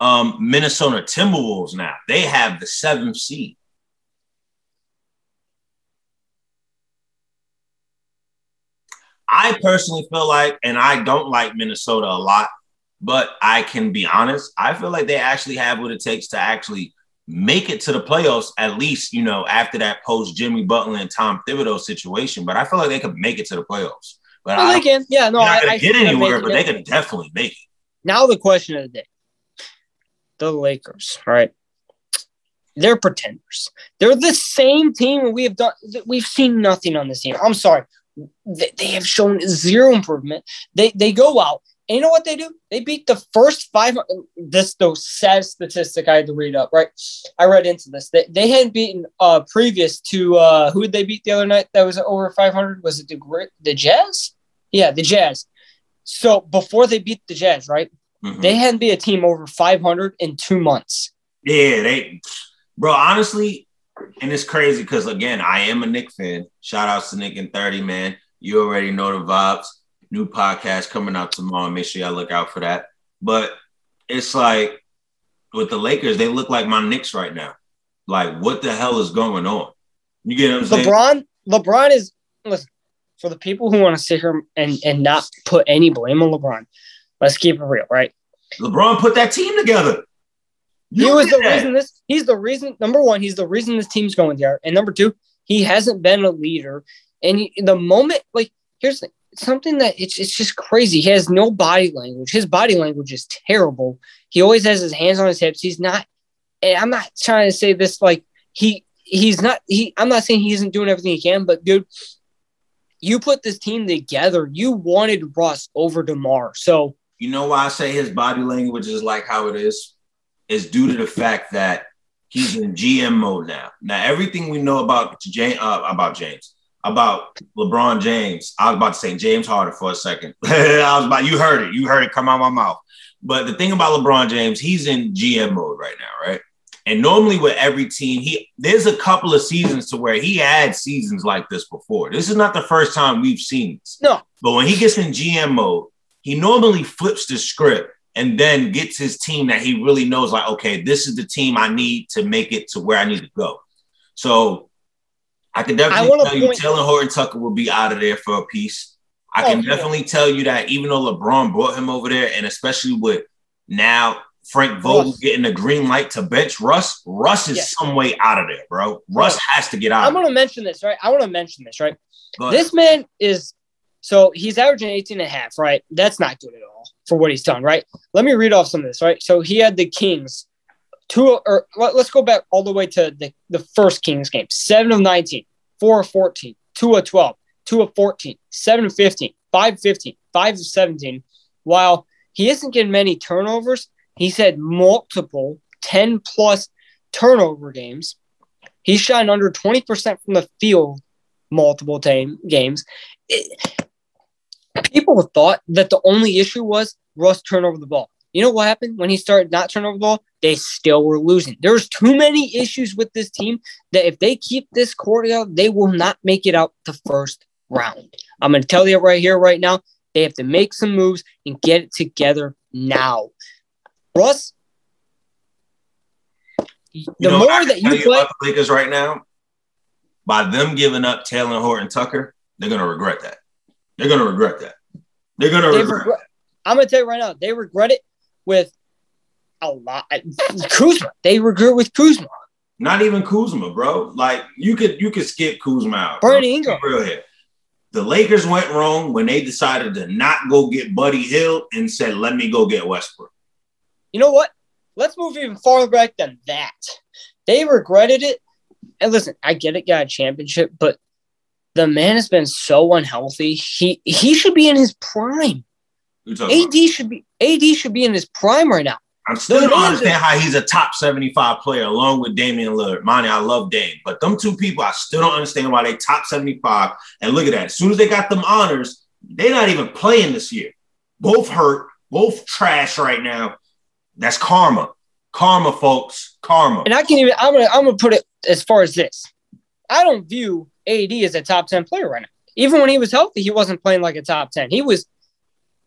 Um, Minnesota Timberwolves now they have the seventh seed. I personally feel like, and I don't like Minnesota a lot, but I can be honest. I feel like they actually have what it takes to actually make it to the playoffs, at least, you know, after that post Jimmy Butler and Tom Thibodeau situation. But I feel like they could make it to the playoffs. But Well, I they can. Yeah, no, they're I, I get anywhere, but they could definitely make it. Now the question of the day: the Lakers, right? They're pretenders. They're the same team, and we have done. We've seen nothing on this team. I'm sorry, they, have shown zero improvement. They they go out, and you know what they do? They beat the first five. This though sad statistic I had to read up. Right, I read into this. They, they hadn't beaten uh previous to uh who did they beat the other night? That was over 500. Was it the the Jazz? Yeah, the Jazz. So before they beat the Jazz, right? Mhm. They hadn't been a team over 500 in two months. Yeah, they, bro. Honestly, and it's crazy because again, I am a Knick fan. Shout out to Nick and Thirty, man. You already know the vibes. New podcast coming out tomorrow. Make sure y'all look out for that. But it's like with the Lakers, they look like my Knicks right now. Like, what the hell is going on? You get what I'm saying? LeBron, LeBron is listen for the people who want to sit here and and not put any blame on LeBron. Let's keep it real, right? LeBron put that team together. He was the that. reason this. He's the reason. Number one, he's the reason this team's going there, and number two, he hasn't been a leader. And he, the moment, like, here's the something that it's it's just crazy. He has no body language. His body language is terrible. He always has his hands on his hips. He's not. And I'm not trying to say this like he he's not. He. I'm not saying he isn't doing everything he can, but dude, you put this team together. You wanted Russ over DeMar, so You know why I say his body language is like how it is? Is due to the fact that He's in GM mode now. Now everything we know about James uh, about James about LeBron James. I was about to say James Harden for a second. I was about you heard it. You heard it come out of my mouth. But the thing about LeBron James, he's in GM mode right now, right? And normally with every team, he there's a couple of seasons to where he had seasons like this before. This is not the first time we've seen this. No. But when he gets in GM mode, he normally flips the script and then gets his team that he really knows, like, okay, this is the team I need to make it to where I need to go. So I can definitely I tell you Talen Horton Tucker will be out of there for a piece. I can oh, definitely yeah. tell you that even though LeBron brought him over there, and especially with now Frank Vogel getting the green light to bench Russ, Russ is yes. some way out of there, bro. Russ has to get out. I'm going to mention this, right? I want to mention this, right? This man is so he's averaging 18 and a half, right? That's not good at all for what he's done, right? Let me read off some of this, right? So he had the Kings two or let's go back all the way to the, the first Kings game. Seven of 19, four of 14, two of 12, two of 14, seven of 15, five of 15, five of 17. While he isn't getting many turnovers, he's had multiple 10 plus turnover games. He's shot under 20% from the field multiple time games. It, people thought that the only issue was Russ turn over the ball. You know what happened when he started not turning over the ball? They still were losing. There's too many issues with this team that if they keep this cordial, they will not make it out the first round. I'm going to tell you right here, right now. They have to make some moves and get it together now. Russ, the you know, more that you play, you the Lakers right now, by them giving up Talen Horton Tucker, they're going to regret that. They're going to regret that. They're going to regret. regret I'm going to tell you right now, they regret it with a lot. Kuzma, they regret with Kuzma. Not even Kuzma, bro. Like you could you could skip Kuzma out. Brandon Ingram. Real here. The Lakers went wrong when they decided to not go get Buddy Hield and said, "Let me go get Westbrook." You know what? Let's move even farther back than that. They regretted it. And listen, I get it, got a championship, but the man has been so unhealthy. He he should be in his prime. AD about? should be AD should be in his prime right now. I still don't understand how he's a top 75 player along with Damian Lillard. Monty, I love Dame, but them two people, I still don't understand why they top 75. And look at that. As soon as they got them honors, they're not even playing this year. Both hurt, both trash right now. That's karma. Karma, folks. Karma. And I can even I'm gonna I'm gonna put it as far as this. I don't view AD is a top 10 player right now. Even when he was healthy, he wasn't playing like a top 10. He was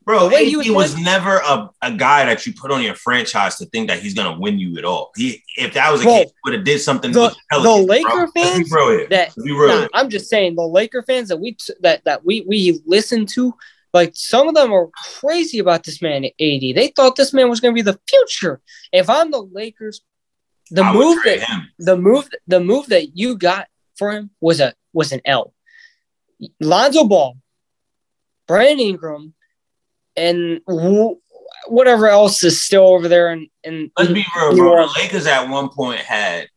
Bro, he was, was never a, a guy that you put on your franchise to think that he's gonna win you at all. He, if that was a case, would have did something. The, the Laker bro. fans that nah, I'm just saying the Laker fans that we that that we we listen to, like some of them are crazy about this man AD. They thought this man was gonna be the future. If I'm the Lakers, the I move that him. the move the move that you got for him was a was an L. Lonzo Ball, Brandon Ingram and whatever else is still over there. And in, let's be real, bro. The Lakers at one point had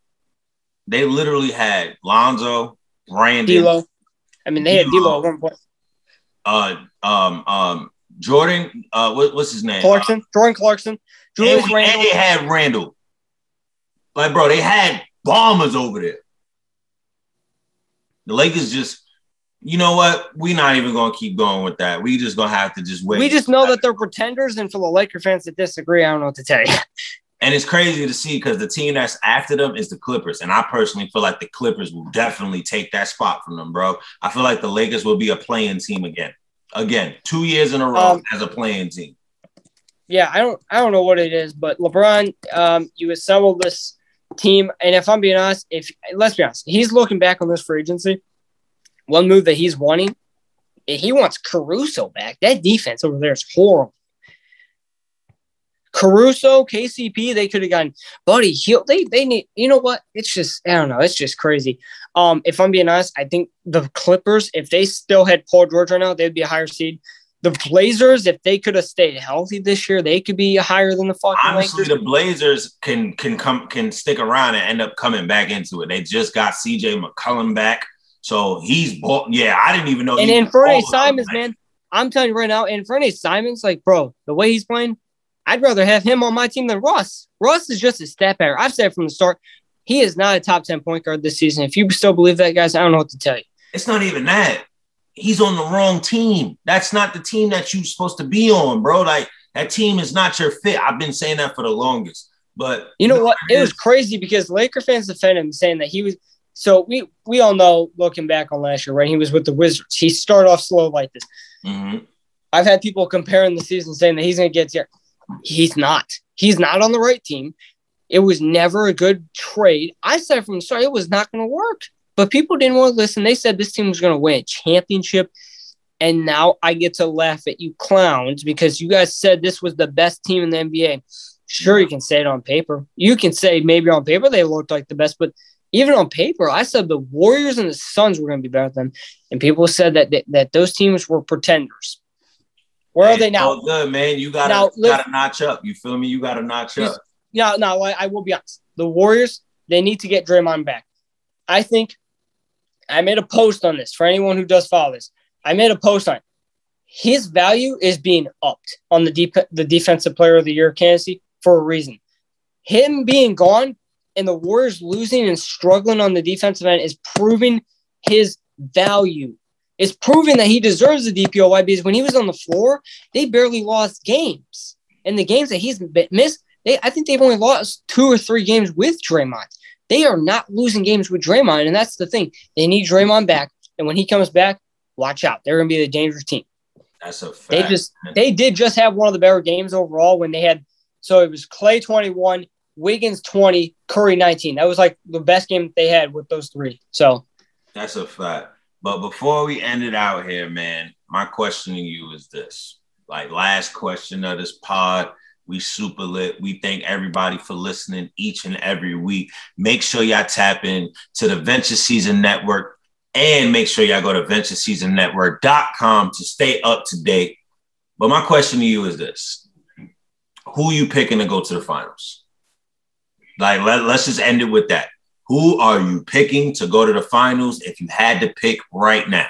they literally had Lonzo, Brandon, D'Lo. I mean, they D'Lo, had D'Lo at one point. Uh, um, um, Jordan, uh, what, what's his name? Clarkson, uh, Jordan Clarkson, Julius and, Randle. And they had Randle. Like, bro, they had bombers over there. The Lakers just you know what? We're not even going to keep going with that. We just going to have to just wait. We just know that they're pretenders, and for the Laker fans that disagree, I don't know what to tell you. And it's crazy to see because the team that's after them is the Clippers, and I personally feel like the Clippers will definitely take that spot from them, bro. I feel like the Lakers will be a playing team again, again, two years in a row um, as a playing team. Yeah, I don't, I don't know what it is, but LeBron, um, you assembled this team, and if I'm being honest, if let's be honest, he's looking back on this free agency one move that he's wanting, he wants Caruso back. That defense over there is horrible. Caruso, KCP, they could have gotten Buddy Hield. They they need. You know what? It's just I don't know. It's just crazy. Um, if I'm being honest, I think the Clippers, if they still had Paul George right now, they'd be a higher seed. The Blazers, if they could have stayed healthy this year, they could be higher than the fucking Honestly, Lakers. the Blazers can can come can stick around and end up coming back into it. They just got CJ McCollum back. So he's bought. Yeah, I didn't even know. And Anfernee Simons, man, I'm telling you right now, Anfernee Simons, like, bro, the way he's playing, I'd rather have him on my team than Russ. Russ is just a step better. I've said from the start, He is not a top 10 point guard this season. If you still believe that, guys, I don't know what to tell you. It's not even that. He's on the wrong team. That's not the team that you're supposed to be on, bro. Like that team is not your fit. I've been saying that for the longest. But you know what? It was crazy because Laker fans defended him, saying that he was. So we we all know, looking back on last year, right? He was with the Wizards. He started off slow like this. Mm-hmm. I've had people comparing the season, saying that he's going to get here. He's not. He's not on the right team. It was never a good trade. I said from the start it was not going to work, but people didn't want to listen. They said this team was going to win a championship. And now I get to laugh at you clowns because you guys said this was the best team in the NBA. Sure, you can say it on paper. You can say maybe on paper they looked like the best, but even on paper, I said the Warriors and the Suns were going to be better than them. And people said that, that, that those teams were pretenders. Where are they now? Oh, good, man. You got to notch up. You feel me? You got to notch up. Yeah, no, I, I will be honest. The Warriors, they need to get Draymond back. I think I made a post on this for anyone who does follow this. I made a post on it. His value is being upped on the deep the defensive player of the year candidacy for a reason. Him being gone and the Warriors losing and struggling on the defensive end is proving his value. It's proving that he deserves the DPOY because when he was on the floor, they barely lost games. And the games that he's missed, they I think they've only lost two or three games with Draymond. They are not losing games with Draymond, and that's the thing. They need Draymond back, and when he comes back, watch out. They're going to be the dangerous team. That's a fact. They just they did just have one of the better games overall when they had. So it was Klay twenty one, Wiggins twenty, Curry nineteen. That was like the best game they had with those three. So that's a fact. But before we end it out here, man, my question to you is this: like last question of this pod we super lit. We thank everybody for listening each and every week. Make sure y'all tap in to the Venture Season Network and make sure y'all go to ventureseasonnetwork.com to stay up to date. But my question to you is this Who are you picking to go to the finals? Like, let, let's just end it with that. Who are you picking to go to the finals if you had to pick right now?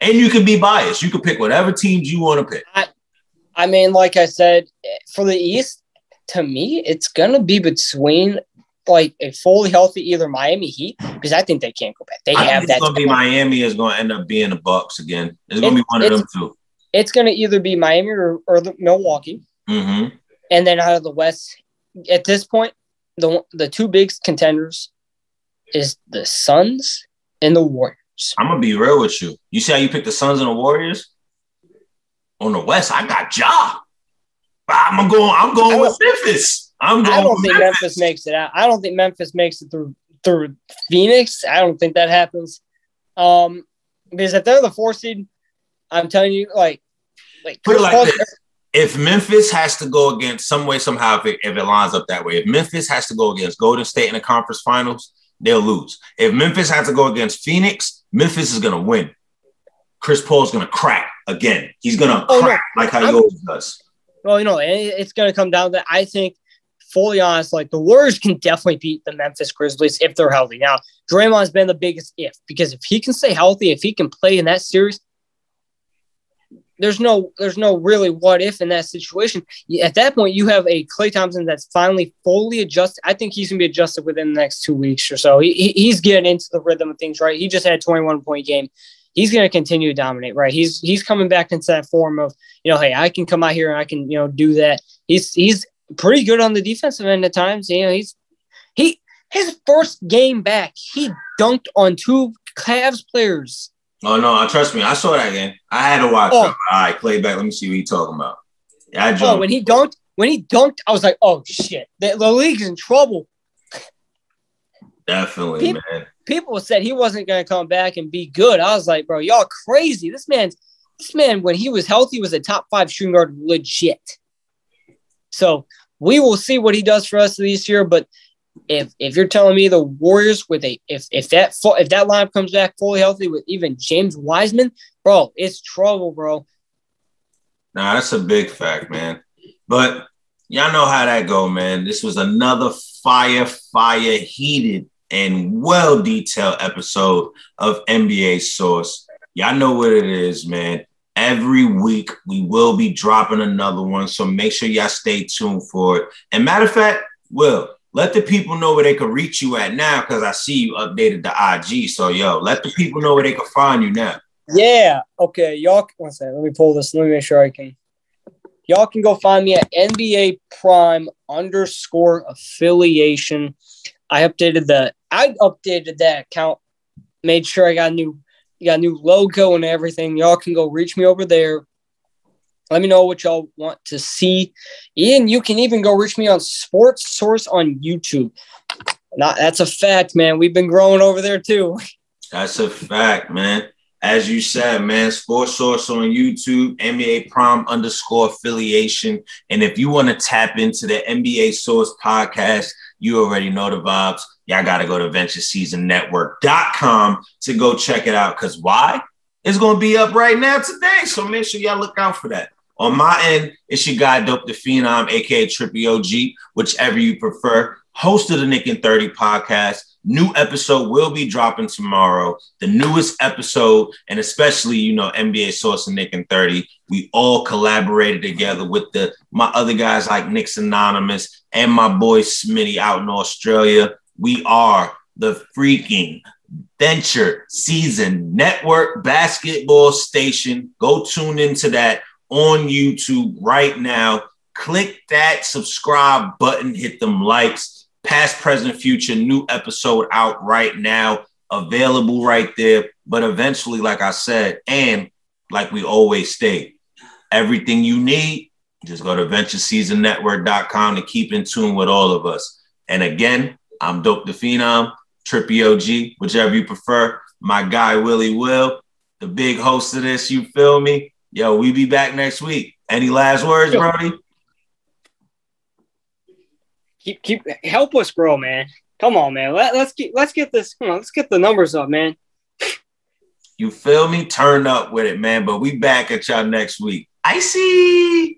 And you can be biased. You can pick whatever teams you want to pick. I, I mean, like I said, for the East, to me, it's gonna be between like a fully healthy either Miami Heat because I think they can't go back. They I have that. It's gonna be Miami is gonna end up being the Bucks again. It's gonna it, be one of them two. It's gonna either be Miami or, or the Milwaukee, mm-hmm. and then out of the West, at this point, the the two big contenders is the Suns and the Warriors. I'm gonna be real with you. You see how you picked the Suns and the Warriors? On the West, I got Ja. I'm going. I'm going with Memphis. I'm going. I don't think Memphis. Memphis makes it out. I don't think Memphis makes it through through Phoenix. I don't think that happens. Um, because if they're the four seed, I'm telling you, like, like put it like this. If Memphis has to go against some way somehow, if it, if it lines up that way, if Memphis has to go against Golden State in the conference finals, they'll lose. If Memphis has to go against Phoenix, Memphis is going to win. Chris Paul's going to crack again. He's going to oh, crack no. like how he I'm, always does. Well, you know, it's going to come down to I think, fully honest, like the Warriors can definitely beat the Memphis Grizzlies if they're healthy. Now, Draymond's been the biggest if because if he can stay healthy, if he can play in that series, there's no there's no really what if in that situation. At that point, you have a Klay Thompson that's finally fully adjusted. I think he's gonna be adjusted within the next two weeks or so. He, he's getting into the rhythm of things, right? He just had a 21 point game he's going to continue to dominate, right? He's he's coming back into that form of you know, hey, I can come out here and I can you know do that. He's he's pretty good on the defensive end at times. You know, he's he his first game back, he dunked on two Cavs players. Oh no, I trust me, I saw that game. I had to watch. Oh. All right, play back. Let me see what he's talking about. Yeah, I jumped. Oh, when he dunked, when he dunked, I was like, oh shit, the, the league's in trouble. Definitely, people, man people said he wasn't going to come back and be good. I was like, bro, y'all crazy. This man's this man when he was healthy was a top five shooting guard legit. So we will see what he does for us this year. But if if you're telling me the Warriors with a if if that if that lineup comes back fully healthy with even James Wiseman, bro, it's trouble, bro. Nah, that's a big fact, man. But y'all know how that go, man. This was another fire, fire heated and well detailed episode of NBA Source. Y'all know what it is, man. Every week we will be dropping another one, so make sure y'all stay tuned for it. And matter of fact, Will, let the people know where they can reach you at now because I see you updated the IG. So yo, let the people know where they can find you now. Yeah. Okay. Y'all, one second. Let me pull this. Let me make sure I can. Y'all can go find me at NBA Prime underscore affiliation. I updated the. I updated that account. Made sure I got a new, got a new logo and everything. Y'all can go reach me over there. Let me know what y'all want to see. Ian, you can even go reach me on Sports Source on YouTube. Not that's a fact, man. We've been growing over there too. That's a fact, man. As you said, man, Sports Source on YouTube, NBA Prime underscore affiliation. And if you want to tap into the NBA Source podcast, you already know the vibes. Y'all got to go to ventureseasonnetwork.com to go check it out. Because why? It's going to be up right now today. So make sure y'all look out for that. On my end, it's your guy, Dope the Phenom, aka Trippy OG, whichever you prefer, host of the Nick and 30 podcast. New episode will be dropping tomorrow. The newest episode, and especially, you know, NBA Source and Nick and 30. We all collaborated together with the my other guys like Knicks Anonymous and my boy Smitty out in Australia. We are the freaking Venture Season Network basketball station. Go tune into that on YouTube right now. Click that subscribe button, hit them likes. Past, present, future, new episode out right now, available right there. But eventually, like I said, and like we always state, everything you need, just go to ventureseasonnetwork.com to keep in tune with all of us. And again, I'm Dope the Phenom, Trippy OG, whichever you prefer. My guy, Willy Will, the big host of this, you feel me? Yo, we be back next week. Any last words, Brody? Keep keep help us grow, man. Come on, man. Let, let's get let's get this. Come on, let's get the numbers up, man. You feel me? Turn up with it, man. But we back at y'all next week. I see.